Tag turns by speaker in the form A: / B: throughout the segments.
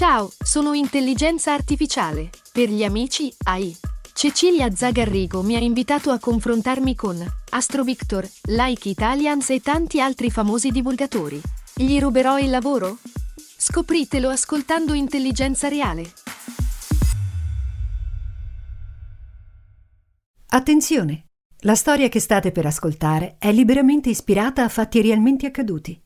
A: Ciao, sono intelligenza artificiale. Per gli amici, AI. Cecilia Zagarrigo mi ha invitato a confrontarmi con Astro Victor, Like Italians e tanti altri famosi divulgatori. Gli ruberò il lavoro? Scopritelo ascoltando Intelligenza Reale.
B: Attenzione! La storia che state per ascoltare è liberamente ispirata a fatti realmente accaduti.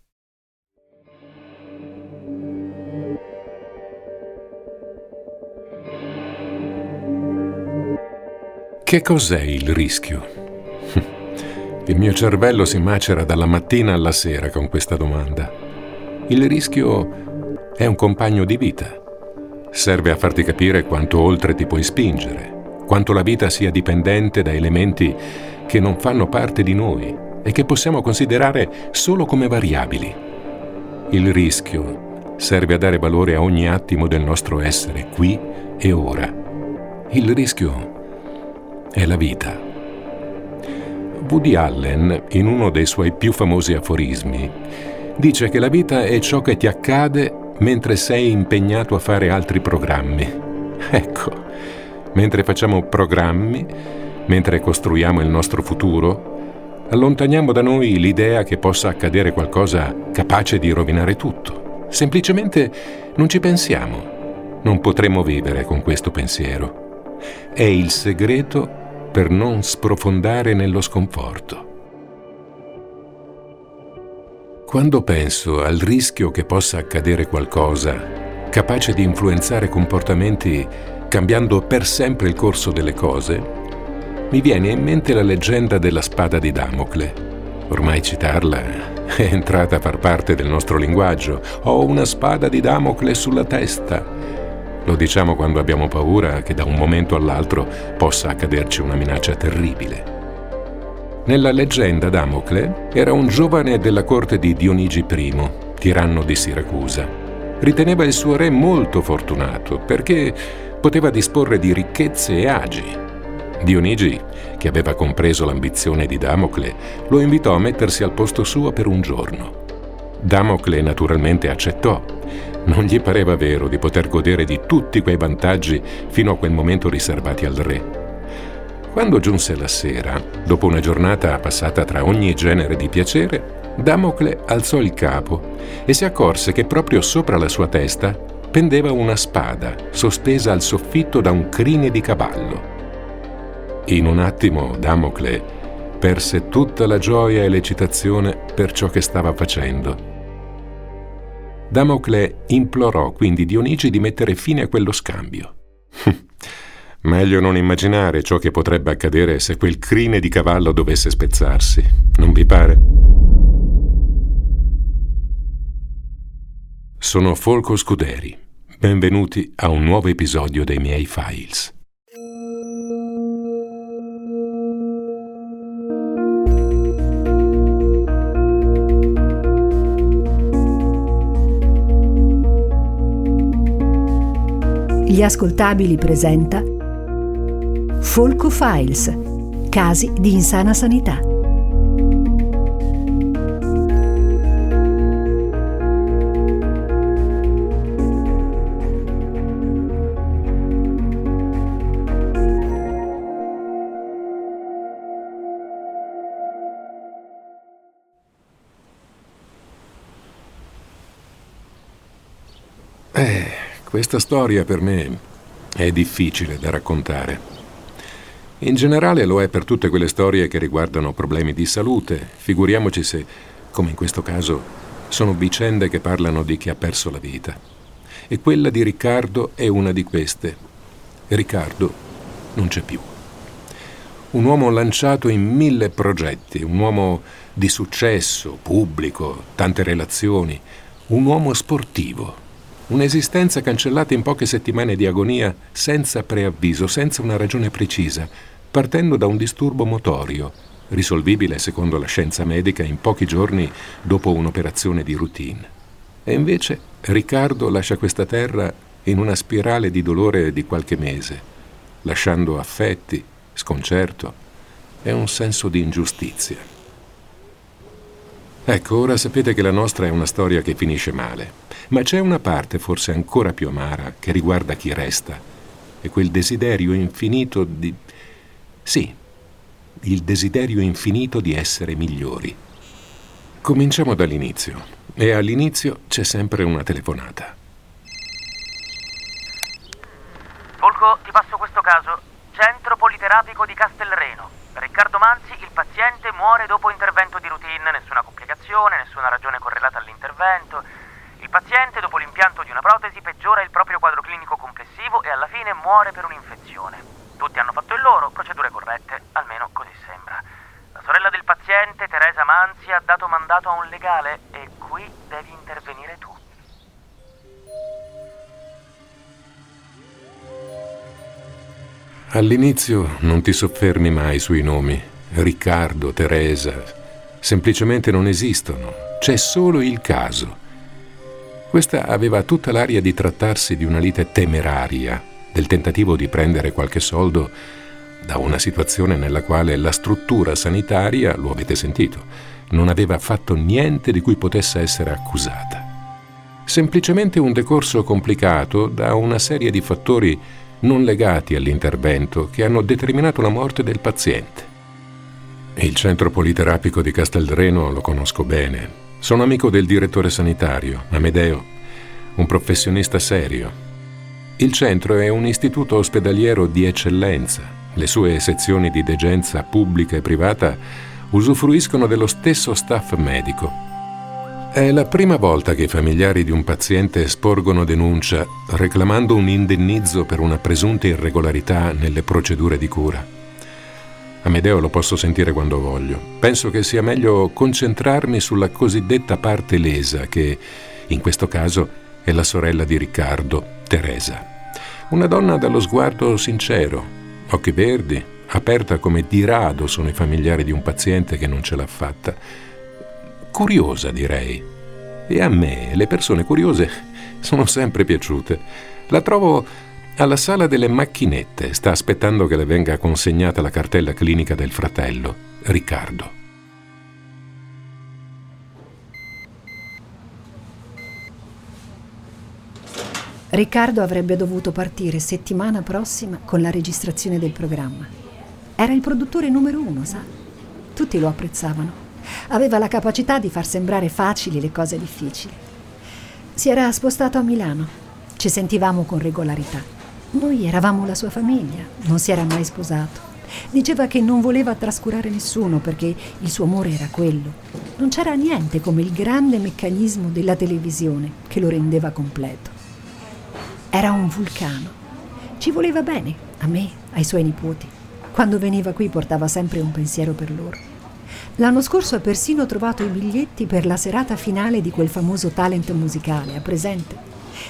C: Che cos'è il rischio? Il mio cervello si macera dalla mattina alla sera con questa domanda. Il rischio è un compagno di vita. Serve a farti capire quanto oltre ti puoi spingere, quanto la vita sia dipendente da elementi che non fanno parte di noi e che possiamo considerare solo come variabili. Il rischio serve a dare valore a ogni attimo del nostro essere qui e ora. Il rischio è la vita. Woody Allen, in uno dei suoi più famosi aforismi, dice che la vita è ciò che ti accade mentre sei impegnato a fare altri programmi. Ecco, mentre facciamo programmi, mentre costruiamo il nostro futuro, allontaniamo da noi l'idea che possa accadere qualcosa capace di rovinare tutto. Semplicemente non ci pensiamo. Non potremo vivere con questo pensiero. È il segreto per non sprofondare nello sconforto. Quando penso al rischio che possa accadere qualcosa capace di influenzare comportamenti cambiando per sempre il corso delle cose, mi viene in mente la leggenda della spada di Damocle. Ormai citarla è entrata a far parte del nostro linguaggio. Ho una spada di Damocle sulla testa lo diciamo quando abbiamo paura che da un momento all'altro possa accaderci una minaccia terribile. Nella leggenda Damocle era un giovane della corte di Dionigi I, tiranno di Siracusa. Riteneva il suo re molto fortunato perché poteva disporre di ricchezze e agi. Dionigi, che aveva compreso l'ambizione di Damocle, lo invitò a mettersi al posto suo per un giorno. Damocle naturalmente accettò non gli pareva vero di poter godere di tutti quei vantaggi fino a quel momento riservati al re. Quando giunse la sera, dopo una giornata passata tra ogni genere di piacere, Damocle alzò il capo e si accorse che proprio sopra la sua testa pendeva una spada sospesa al soffitto da un crine di cavallo. In un attimo Damocle perse tutta la gioia e l'eccitazione per ciò che stava facendo Damocle implorò quindi Dionigi di mettere fine a quello scambio. Meglio non immaginare ciò che potrebbe accadere se quel crine di cavallo dovesse spezzarsi, non vi pare? Sono Folco Scuderi. Benvenuti a un nuovo episodio dei miei files.
B: Gli ascoltabili presenta Folco Files, casi di insana sanità.
C: Questa storia per me è difficile da raccontare. In generale lo è per tutte quelle storie che riguardano problemi di salute, figuriamoci se, come in questo caso, sono vicende che parlano di chi ha perso la vita. E quella di Riccardo è una di queste. Riccardo non c'è più. Un uomo lanciato in mille progetti, un uomo di successo, pubblico, tante relazioni, un uomo sportivo, Un'esistenza cancellata in poche settimane di agonia senza preavviso, senza una ragione precisa, partendo da un disturbo motorio, risolvibile secondo la scienza medica in pochi giorni dopo un'operazione di routine. E invece Riccardo lascia questa terra in una spirale di dolore di qualche mese, lasciando affetti, sconcerto e un senso di ingiustizia. Ecco, ora sapete che la nostra è una storia che finisce male, ma c'è una parte forse ancora più amara che riguarda chi resta e quel desiderio infinito di... Sì, il desiderio infinito di essere migliori. Cominciamo dall'inizio e all'inizio c'è sempre una telefonata.
D: Folco, ti passo questo caso. Centro Politerapico di Castelreno. Riccardo Manzi, il paziente muore dopo intervento di routine, nessuna complicazione, nessuna ragione correlata all'intervento. Il paziente, dopo l'impianto di una protesi, peggiora il proprio quadro clinico complessivo e alla fine muore per un'infezione. Tutti hanno fatto il loro, procedure corrette, almeno così sembra. La sorella del paziente, Teresa Manzi, ha dato mandato a un legale e qui devi intervenire tu.
C: All'inizio non ti soffermi mai sui nomi. Riccardo, Teresa, semplicemente non esistono. C'è solo il caso. Questa aveva tutta l'aria di trattarsi di una lite temeraria, del tentativo di prendere qualche soldo da una situazione nella quale la struttura sanitaria, lo avete sentito, non aveva fatto niente di cui potesse essere accusata. Semplicemente un decorso complicato da una serie di fattori non legati all'intervento che hanno determinato la morte del paziente. Il centro politerapico di Casteldreno lo conosco bene. Sono amico del direttore sanitario, Amedeo, un professionista serio. Il centro è un istituto ospedaliero di eccellenza. Le sue sezioni di degenza pubblica e privata usufruiscono dello stesso staff medico è la prima volta che i familiari di un paziente esporgono denuncia reclamando un indennizzo per una presunta irregolarità nelle procedure di cura. Amedeo lo posso sentire quando voglio. Penso che sia meglio concentrarmi sulla cosiddetta parte lesa, che in questo caso è la sorella di Riccardo, Teresa. Una donna dallo sguardo sincero, occhi verdi, aperta come di rado sono i familiari di un paziente che non ce l'ha fatta curiosa, direi. E a me le persone curiose sono sempre piaciute. La trovo alla sala delle macchinette, sta aspettando che le venga consegnata la cartella clinica del fratello, Riccardo.
B: Riccardo avrebbe dovuto partire settimana prossima con la registrazione del programma. Era il produttore numero uno, sa? Tutti lo apprezzavano. Aveva la capacità di far sembrare facili le cose difficili. Si era spostato a Milano. Ci sentivamo con regolarità. Noi eravamo la sua famiglia, non si era mai sposato. Diceva che non voleva trascurare nessuno perché il suo amore era quello. Non c'era niente come il grande meccanismo della televisione che lo rendeva completo. Era un vulcano. Ci voleva bene, a me, ai suoi nipoti. Quando veniva qui portava sempre un pensiero per loro. L'anno scorso ha persino trovato i biglietti per la serata finale di quel famoso talent musicale, a presente.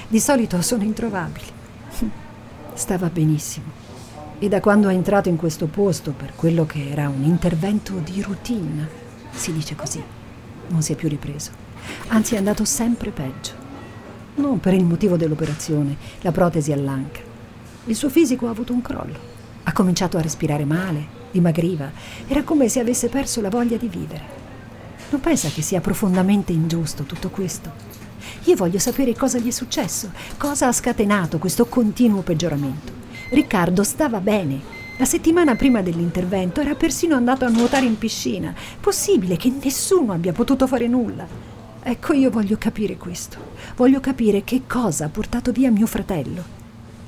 B: Di solito sono introvabili. Stava benissimo. E da quando è entrato in questo posto per quello che era un intervento di routine, si dice così, non si è più ripreso. Anzi è andato sempre peggio. Non per il motivo dell'operazione, la protesi all'anca. Il suo fisico ha avuto un crollo. Ha cominciato a respirare male, dimagriva, era come se avesse perso la voglia di vivere. Non pensa che sia profondamente ingiusto tutto questo? Io voglio sapere cosa gli è successo, cosa ha scatenato questo continuo peggioramento. Riccardo stava bene. La settimana prima dell'intervento era persino andato a nuotare in piscina. Possibile che nessuno abbia potuto fare nulla. Ecco, io voglio capire questo. Voglio capire che cosa ha portato via mio fratello.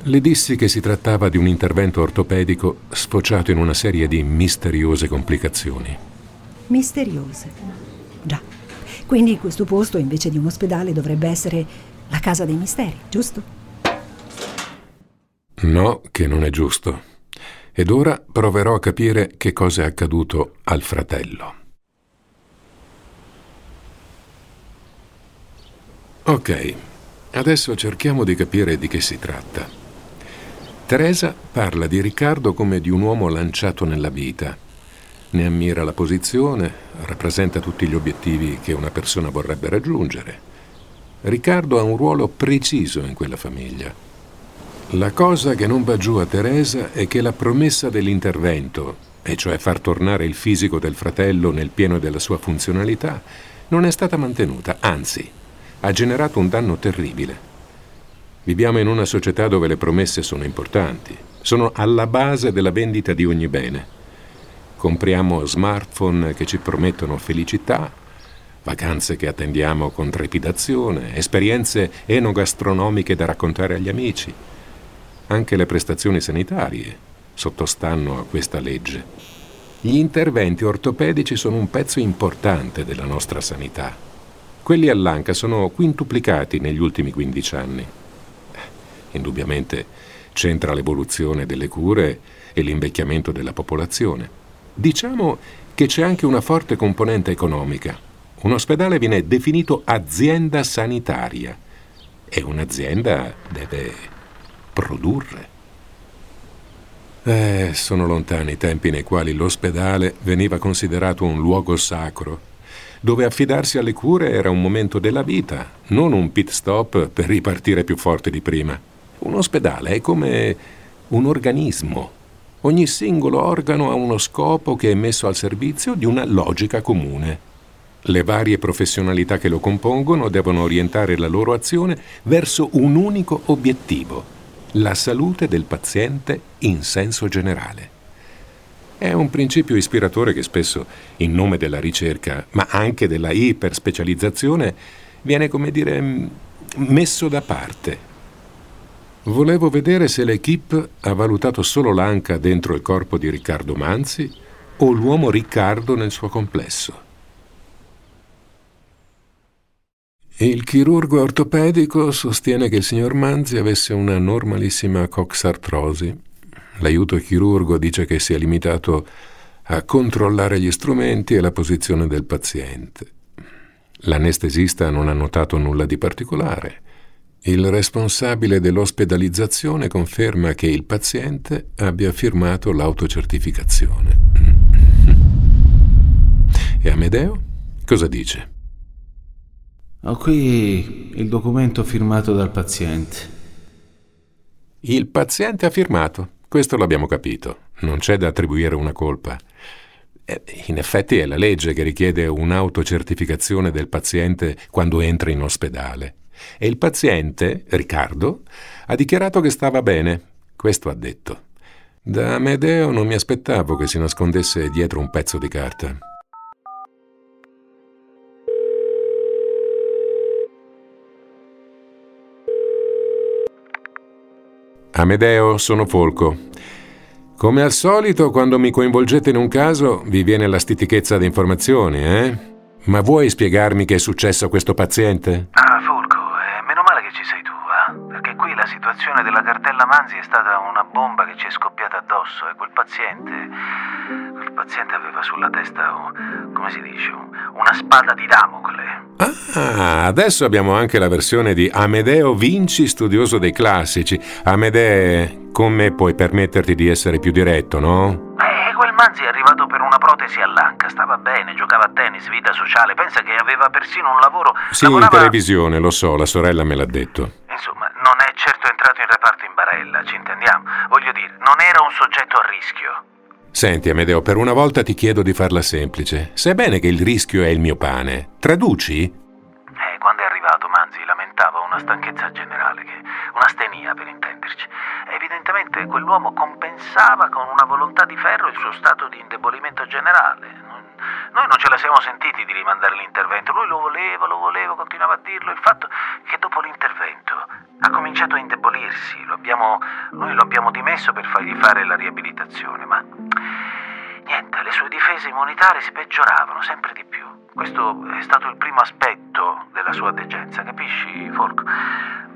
C: Le dissi che si trattava di un intervento ortopedico sfociato in una serie di misteriose complicazioni.
B: Misteriose? Quindi questo posto, invece di un ospedale, dovrebbe essere la casa dei misteri, giusto?
C: No, che non è giusto. Ed ora proverò a capire che cosa è accaduto al fratello. Ok, adesso cerchiamo di capire di che si tratta. Teresa parla di Riccardo come di un uomo lanciato nella vita. Ne ammira la posizione, rappresenta tutti gli obiettivi che una persona vorrebbe raggiungere. Riccardo ha un ruolo preciso in quella famiglia. La cosa che non va giù a Teresa è che la promessa dell'intervento, e cioè far tornare il fisico del fratello nel pieno della sua funzionalità, non è stata mantenuta, anzi, ha generato un danno terribile. Viviamo in una società dove le promesse sono importanti, sono alla base della vendita di ogni bene. Compriamo smartphone che ci promettono felicità, vacanze che attendiamo con trepidazione, esperienze enogastronomiche da raccontare agli amici. Anche le prestazioni sanitarie sottostanno a questa legge. Gli interventi ortopedici sono un pezzo importante della nostra sanità. Quelli all'Anca sono quintuplicati negli ultimi 15 anni. Indubbiamente c'entra l'evoluzione delle cure e l'invecchiamento della popolazione. Diciamo che c'è anche una forte componente economica. Un ospedale viene definito azienda sanitaria e un'azienda deve produrre. Eh, sono lontani i tempi nei quali l'ospedale veniva considerato un luogo sacro, dove affidarsi alle cure era un momento della vita, non un pit stop per ripartire più forte di prima. Un ospedale è come un organismo. Ogni singolo organo ha uno scopo che è messo al servizio di una logica comune. Le varie professionalità che lo compongono devono orientare la loro azione verso un unico obiettivo la salute del paziente in senso generale. È un principio ispiratore che spesso, in nome della ricerca, ma anche della iperspecializzazione, viene, come dire, messo da parte. Volevo vedere se l'equipe ha valutato solo l'anca dentro il corpo di Riccardo Manzi o l'uomo Riccardo nel suo complesso. Il chirurgo ortopedico sostiene che il signor Manzi avesse una normalissima coxartrosi. L'aiuto chirurgo dice che sia limitato a controllare gli strumenti e la posizione del paziente. L'anestesista non ha notato nulla di particolare. Il responsabile dell'ospedalizzazione conferma che il paziente abbia firmato l'autocertificazione. E Amedeo cosa dice?
E: Ho qui il documento firmato dal paziente.
C: Il paziente ha firmato, questo l'abbiamo capito. Non c'è da attribuire una colpa. Eh, in effetti è la legge che richiede un'autocertificazione del paziente quando entra in ospedale. E il paziente, Riccardo, ha dichiarato che stava bene. Questo ha detto. Da Amedeo non mi aspettavo che si nascondesse dietro un pezzo di carta. Amedeo, sono Folco. Come al solito, quando mi coinvolgete in un caso, vi viene la stitichezza di informazioni, eh? Ma vuoi spiegarmi che è successo a questo paziente?
F: Ah, la situazione della cartella Manzi è stata una bomba che ci è scoppiata addosso e quel paziente... Quel paziente aveva sulla testa, come si dice, una spada di Damocle.
C: Ah, adesso abbiamo anche la versione di Amedeo Vinci, studioso dei classici. Amedeo, con me puoi permetterti di essere più diretto, no?
F: Eh, quel Manzi è arrivato per una protesi all'anca, stava bene, giocava a tennis, vita sociale, pensa che aveva persino un lavoro...
C: Sì,
F: lavorava...
C: in televisione, lo so, la sorella me l'ha detto.
F: Insomma, non è certo entrato in reparto in barella, ci intendiamo. Voglio dire, non era un soggetto a rischio.
C: Senti, Amedeo, per una volta ti chiedo di farla semplice. Sai bene che il rischio è il mio pane. Traduci?
F: Eh, quando è arrivato Manzi lamentava una stanchezza generale, che... una stenia per intenderci. Evidentemente quell'uomo compensava con una volontà di ferro il suo stato di indebolimento generale. Noi non ce la siamo sentiti di rimandare l'intervento, lui lo voleva, lo voleva, continuava a dirlo. Il fatto che dopo l'intervento ha cominciato a indebolirsi, lo abbiamo, noi lo abbiamo dimesso per fargli fare la riabilitazione, ma niente, le sue difese immunitarie si peggioravano sempre di più. Questo è stato il primo aspetto della sua degenza, capisci, Folk?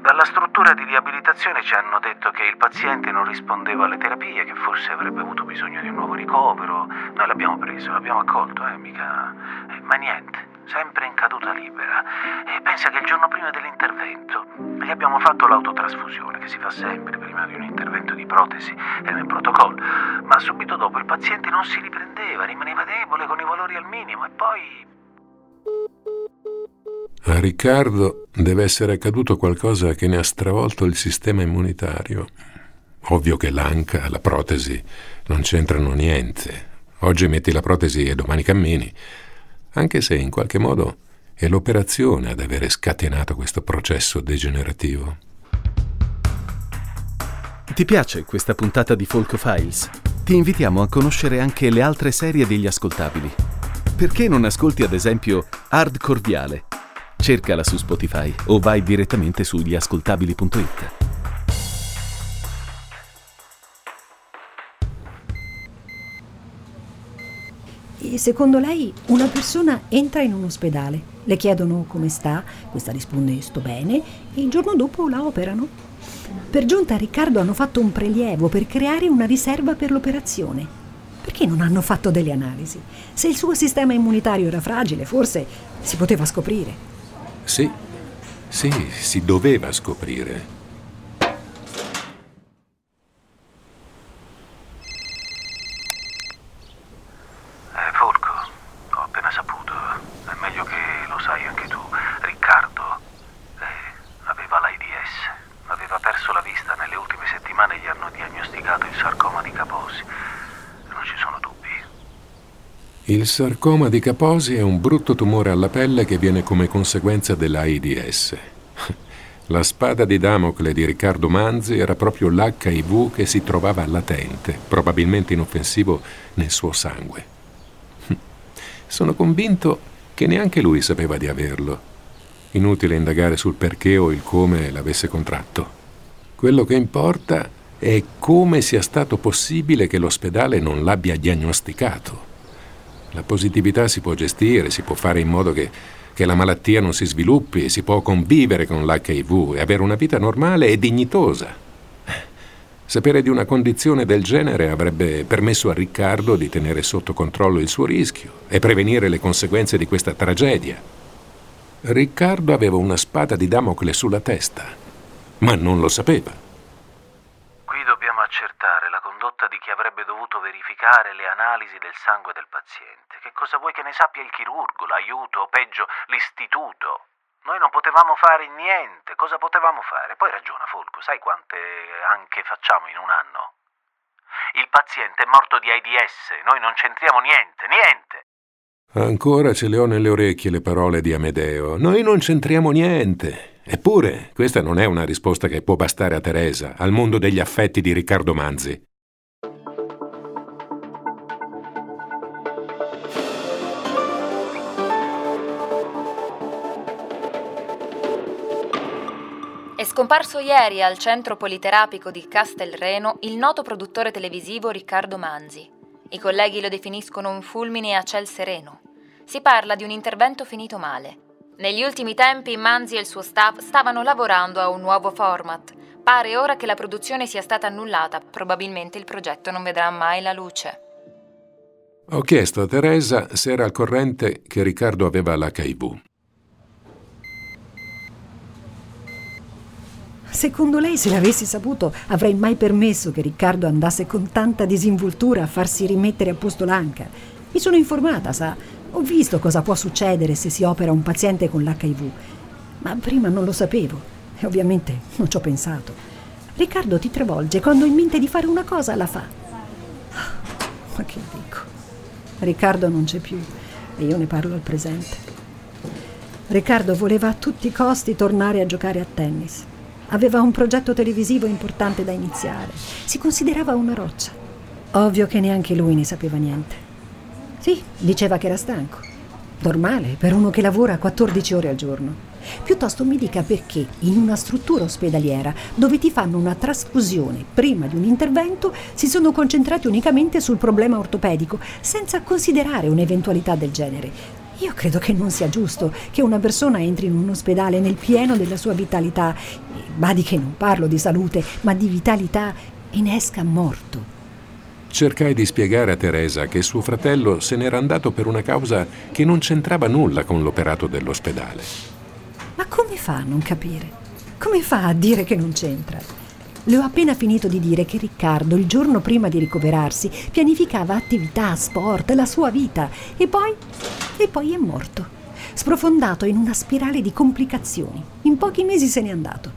F: Dalla struttura di riabilitazione ci hanno detto che il paziente non rispondeva alle terapie, che forse avrebbe avuto bisogno di un nuovo ricovero. Noi l'abbiamo preso, l'abbiamo accolto, eh, mica. Eh, ma niente, sempre in caduta libera. E pensa che il giorno prima dell'intervento gli abbiamo fatto l'autotrasfusione, che si fa sempre prima di un intervento di protesi, è nel protocollo. Ma subito dopo il paziente non si riprendeva, rimaneva debole con i valori al minimo e poi
C: a Riccardo deve essere accaduto qualcosa che ne ha stravolto il sistema immunitario. Ovvio che l'anca, la protesi, non c'entrano niente. Oggi metti la protesi e domani cammini. Anche se in qualche modo È l'operazione ad avere scatenato questo processo degenerativo.
E: Ti piace questa puntata di Folk Files? Ti invitiamo a conoscere anche le altre serie degli ascoltabili. Perché non ascolti ad esempio Hard Cordiale? Cercala su Spotify o vai direttamente su gliascoltabili.it.
B: E secondo lei una persona entra in un ospedale, le chiedono come sta, questa risponde sto bene e il giorno dopo la operano? Per giunta Riccardo hanno fatto un prelievo per creare una riserva per l'operazione. Perché non hanno fatto delle analisi? Se il suo sistema immunitario era fragile, forse si poteva scoprire.
C: Sì, sì, si doveva scoprire.
F: Eh, Folco, ho appena saputo. È meglio che lo sai anche tu. Riccardo eh, aveva l'AIDS. Aveva perso la vista. Nelle ultime settimane gli hanno diagnosticato il sarcoma di Kaposi. Non ci sono dubbi.
C: Il sarcoma di Kaposi è un brutto tumore alla pelle che viene come conseguenza dell'AIDS. La spada di Damocle di Riccardo Manzi era proprio l'HIV che si trovava latente, probabilmente inoffensivo, nel suo sangue. Sono convinto che neanche lui sapeva di averlo. Inutile indagare sul perché o il come l'avesse contratto. Quello che importa è come sia stato possibile che l'ospedale non l'abbia diagnosticato. La positività si può gestire, si può fare in modo che, che la malattia non si sviluppi, si può convivere con l'HIV e avere una vita normale e dignitosa. Sapere di una condizione del genere avrebbe permesso a Riccardo di tenere sotto controllo il suo rischio e prevenire le conseguenze di questa tragedia. Riccardo aveva una spada di Damocle sulla testa, ma non lo sapeva.
F: Qui dobbiamo accertare la condotta di chi avrebbe dovuto verificare le analisi del sangue del paziente. Cosa vuoi che ne sappia il chirurgo, l'aiuto o peggio l'istituto? Noi non potevamo fare niente. Cosa potevamo fare? Poi ragiona Folco, sai quante anche facciamo in un anno? Il paziente è morto di AIDS, noi non c'entriamo niente, niente.
C: Ancora ce le ho nelle orecchie le parole di Amedeo. Noi non c'entriamo niente. Eppure, questa non è una risposta che può bastare a Teresa, al mondo degli affetti di Riccardo Manzi.
G: Scomparso ieri al centro politerapico di Castelreno il noto produttore televisivo Riccardo Manzi. I colleghi lo definiscono un fulmine a ciel sereno. Si parla di un intervento finito male. Negli ultimi tempi Manzi e il suo staff stavano lavorando a un nuovo format. Pare ora che la produzione sia stata annullata, probabilmente il progetto non vedrà mai la luce.
C: Ho chiesto a Teresa se era al corrente che Riccardo aveva l'HIV.
B: Secondo lei, se l'avessi saputo, avrei mai permesso che Riccardo andasse con tanta disinvoltura a farsi rimettere a posto l'anca. Mi sono informata, sa. Ho visto cosa può succedere se si opera un paziente con l'HIV. Ma prima non lo sapevo e ovviamente non ci ho pensato. Riccardo ti travolge quando in mente di fare una cosa, la fa. Ma che dico? Riccardo non c'è più e io ne parlo al presente. Riccardo voleva a tutti i costi tornare a giocare a tennis. Aveva un progetto televisivo importante da iniziare. Si considerava una roccia. Ovvio che neanche lui ne sapeva niente. Sì, diceva che era stanco. Normale per uno che lavora 14 ore al giorno. Piuttosto mi dica perché in una struttura ospedaliera dove ti fanno una trasfusione prima di un intervento si sono concentrati unicamente sul problema ortopedico senza considerare un'eventualità del genere. Io credo che non sia giusto che una persona entri in un ospedale nel pieno della sua vitalità, badi che non parlo di salute, ma di vitalità, e ne esca morto.
C: Cercai di spiegare a Teresa che suo fratello se n'era andato per una causa che non c'entrava nulla con l'operato dell'ospedale.
B: Ma come fa a non capire? Come fa a dire che non c'entra? Le ho appena finito di dire che Riccardo, il giorno prima di ricoverarsi, pianificava attività, sport, la sua vita e poi. e poi è morto. Sprofondato in una spirale di complicazioni. In pochi mesi se n'è andato.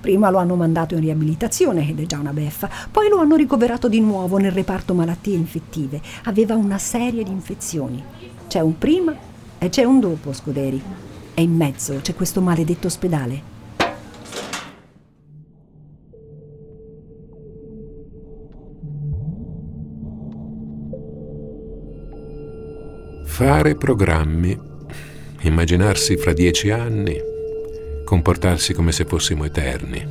B: Prima lo hanno mandato in riabilitazione, ed è già una beffa, poi lo hanno ricoverato di nuovo nel reparto malattie infettive. Aveva una serie di infezioni. C'è un prima e c'è un dopo, Scuderi. e in mezzo c'è questo maledetto ospedale.
C: Fare programmi, immaginarsi fra dieci anni, comportarsi come se fossimo eterni.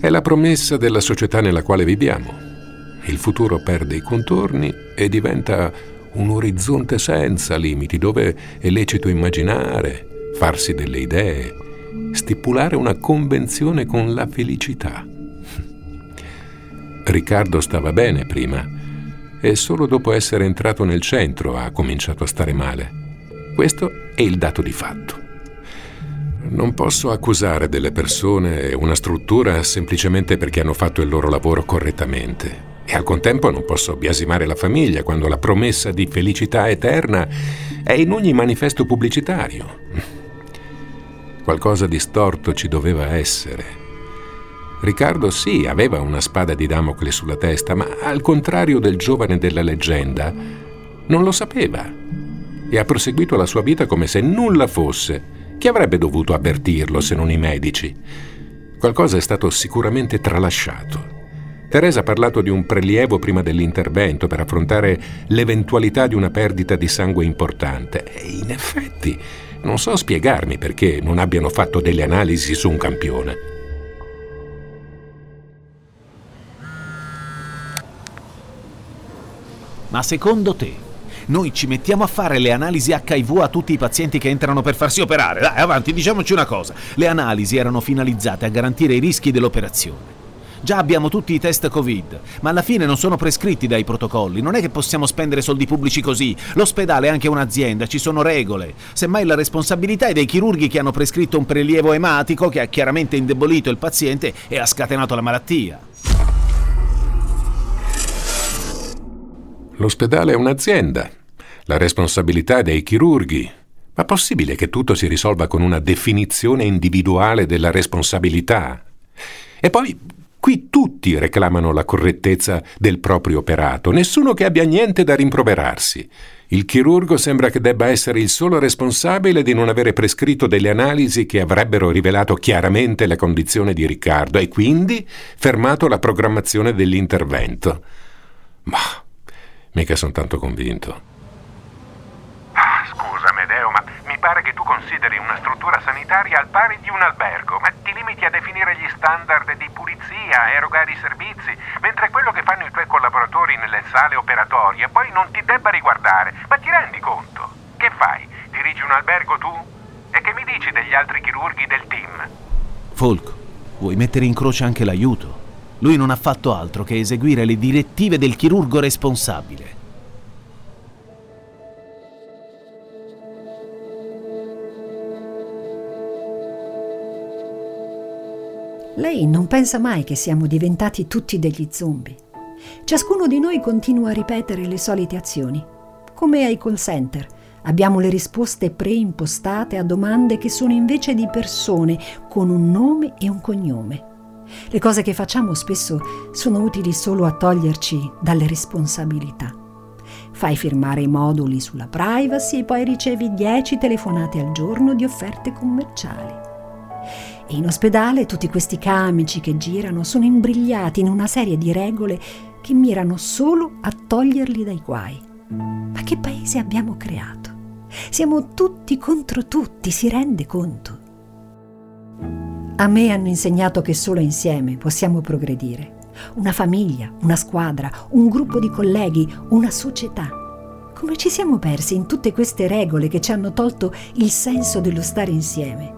C: È la promessa della società nella quale viviamo. Il futuro perde i contorni e diventa un orizzonte senza limiti dove è lecito immaginare, farsi delle idee, stipulare una convenzione con la felicità. Riccardo stava bene prima e solo dopo essere entrato nel centro ha cominciato a stare male. Questo è il dato di fatto. Non posso accusare delle persone e una struttura semplicemente perché hanno fatto il loro lavoro correttamente. E al contempo non posso biasimare la famiglia quando la promessa di felicità eterna è in ogni manifesto pubblicitario. Qualcosa di storto ci doveva essere Riccardo sì, aveva una spada di Damocle sulla testa, ma al contrario del giovane della leggenda, non lo sapeva e ha proseguito la sua vita come se nulla fosse. Chi avrebbe dovuto avvertirlo se non i medici? Qualcosa è stato sicuramente tralasciato. Teresa ha parlato di un prelievo prima dell'intervento per affrontare l'eventualità di una perdita di sangue importante. E in effetti, non so spiegarmi perché non abbiano fatto delle analisi su un campione.
E: Ma secondo te, noi ci mettiamo a fare le analisi HIV a tutti i pazienti che entrano per farsi operare? Dai, avanti, diciamoci una cosa. Le analisi erano finalizzate a garantire i rischi dell'operazione. Già abbiamo tutti i test Covid, ma alla fine non sono prescritti dai protocolli. Non è che possiamo spendere soldi pubblici così. L'ospedale è anche un'azienda, ci sono regole. Semmai la responsabilità è dei chirurghi che hanno prescritto un prelievo ematico che ha chiaramente indebolito il paziente e ha scatenato la malattia.
C: L'ospedale è un'azienda. La responsabilità è dei chirurghi. Ma possibile che tutto si risolva con una definizione individuale della responsabilità? E poi qui tutti reclamano la correttezza del proprio operato, nessuno che abbia niente da rimproverarsi. Il chirurgo sembra che debba essere il solo responsabile di non avere prescritto delle analisi che avrebbero rivelato chiaramente la condizione di Riccardo e quindi fermato la programmazione dell'intervento. Ma Mica sono tanto convinto.
H: Ah, scusa, Medeo, ma mi pare che tu consideri una struttura sanitaria al pari di un albergo, ma ti limiti a definire gli standard di pulizia, a erogare i servizi, mentre quello che fanno i tuoi collaboratori nelle sale operatorie poi non ti debba riguardare. Ma ti rendi conto? Che fai? Dirigi un albergo tu? E che mi dici degli altri chirurghi del team?
E: Folk, vuoi mettere in croce anche l'aiuto? Lui non ha fatto altro che eseguire le direttive del chirurgo responsabile.
B: Lei non pensa mai che siamo diventati tutti degli zombie. Ciascuno di noi continua a ripetere le solite azioni, come ai call center. Abbiamo le risposte preimpostate a domande che sono invece di persone con un nome e un cognome. Le cose che facciamo spesso sono utili solo a toglierci dalle responsabilità. Fai firmare i moduli sulla privacy e poi ricevi 10 telefonate al giorno di offerte commerciali. E in ospedale tutti questi camici che girano sono imbrigliati in una serie di regole che mirano solo a toglierli dai guai. Ma che paese abbiamo creato? Siamo tutti contro tutti, si rende conto? A me hanno insegnato che solo insieme possiamo progredire. Una famiglia, una squadra, un gruppo di colleghi, una società. Come ci siamo persi in tutte queste regole che ci hanno tolto il senso dello stare insieme?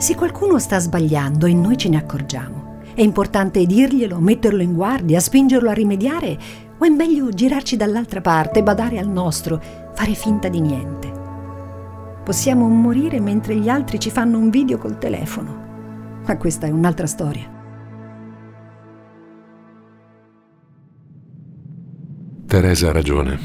B: Se qualcuno sta sbagliando e noi ce ne accorgiamo, è importante dirglielo, metterlo in guardia, spingerlo a rimediare o è meglio girarci dall'altra parte, badare al nostro, fare finta di niente? Possiamo morire mentre gli altri ci fanno un video col telefono ma questa è un'altra storia.
C: Teresa ha ragione,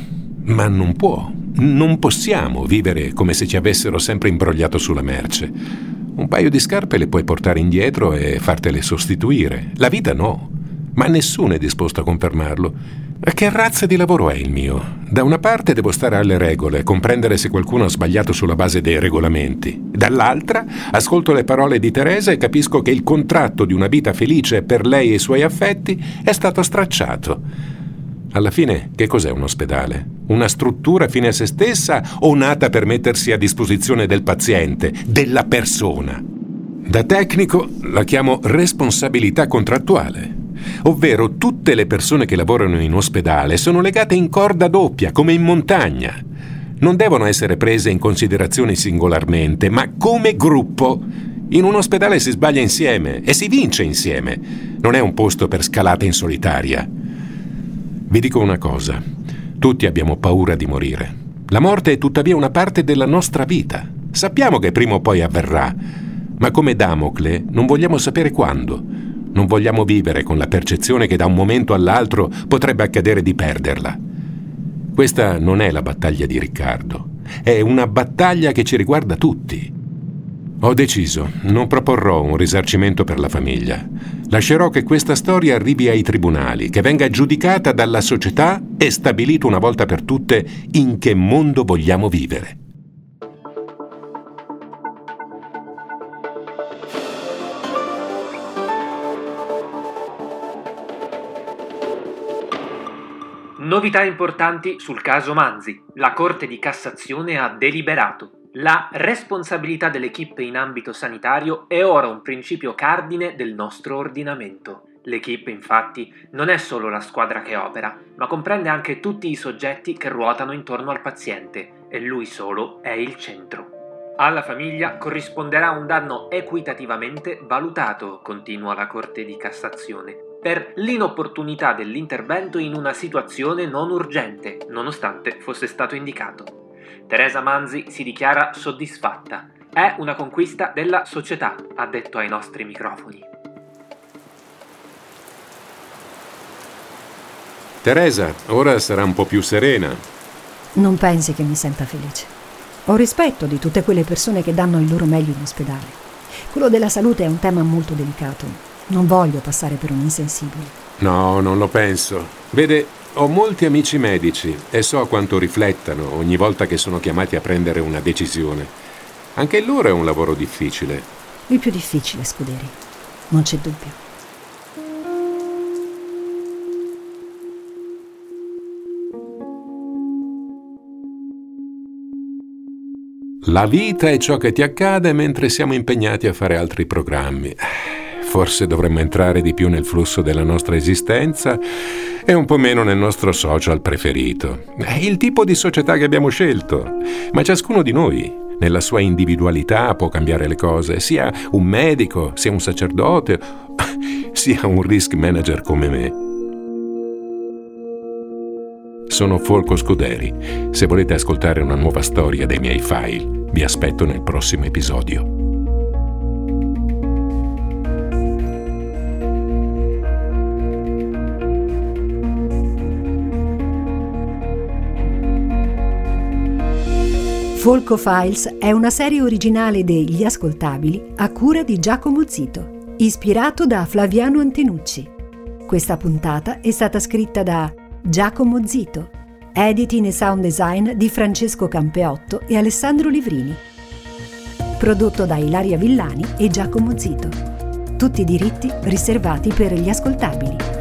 C: ma non può, non possiamo vivere come se ci avessero sempre imbrogliato sulla merce. Un paio di scarpe le puoi portare indietro e fartele sostituire. La vita no, ma nessuno è disposto a confermarlo. Che razza di lavoro è il mio? Da una parte devo stare alle regole, comprendere se qualcuno ha sbagliato sulla base dei regolamenti. Dall'altra ascolto le parole di Teresa e capisco che il contratto di una vita felice per lei e i suoi affetti è stato stracciato. Alla fine, che cos'è un ospedale? Una struttura fine a se stessa o nata per mettersi a disposizione del paziente, della persona? Da tecnico la chiamo responsabilità contrattuale ovvero tutte le persone che lavorano in ospedale sono legate in corda doppia, come in montagna. Non devono essere prese in considerazione singolarmente, ma come gruppo. In un ospedale si sbaglia insieme e si vince insieme. Non è un posto per scalate in solitaria. Vi dico una cosa, tutti abbiamo paura di morire. La morte è tuttavia una parte della nostra vita. Sappiamo che prima o poi avverrà, ma come Damocle non vogliamo sapere quando. Non vogliamo vivere con la percezione che da un momento all'altro potrebbe accadere di perderla. Questa non è la battaglia di Riccardo, è una battaglia che ci riguarda tutti. Ho deciso, non proporrò un risarcimento per la famiglia. Lascerò che questa storia arrivi ai tribunali, che venga giudicata dalla società e stabilito una volta per tutte in che mondo vogliamo vivere.
I: Novità importanti sul caso Manzi. La Corte di Cassazione ha deliberato. La responsabilità dell'equipe in ambito sanitario è ora un principio cardine del nostro ordinamento. L'equipe infatti non è solo la squadra che opera, ma comprende anche tutti i soggetti che ruotano intorno al paziente e lui solo è il centro. Alla famiglia corrisponderà un danno equitativamente valutato, continua la Corte di Cassazione, per l'inopportunità dell'intervento in una situazione non urgente, nonostante fosse stato indicato. Teresa Manzi si dichiara soddisfatta. È una conquista della società, ha detto ai nostri microfoni.
C: Teresa, ora sarà un po' più serena.
B: Non pensi che mi senta felice. Ho rispetto di tutte quelle persone che danno il loro meglio in ospedale. Quello della salute è un tema molto delicato non voglio passare per un insensibile.
C: No, non lo penso. Vede, ho molti amici medici e so quanto riflettano ogni volta che sono chiamati a prendere una decisione. Anche il loro è un lavoro difficile.
B: Il più difficile, Scuderi. Non c'è dubbio.
C: La vita è ciò che ti accade mentre siamo impegnati a fare altri programmi. Forse dovremmo entrare di più nel flusso della nostra esistenza e un po' meno nel nostro social preferito. È il tipo di società che abbiamo scelto, ma ciascuno di noi, nella sua individualità, può cambiare le cose, sia un medico, sia un sacerdote, sia un risk manager come me. Sono Folco Scuderi. Se volete ascoltare una nuova storia dei miei file, vi aspetto nel prossimo episodio.
B: Folco Files è una serie originale degli Ascoltabili a cura di Giacomo Zito, ispirato da Flaviano Antenucci. Questa puntata è stata scritta da Giacomo Zito, editing e sound design di Francesco Campeotto e Alessandro Livrini. Prodotto da Ilaria Villani e Giacomo Zito. Tutti i diritti riservati per gli ascoltabili.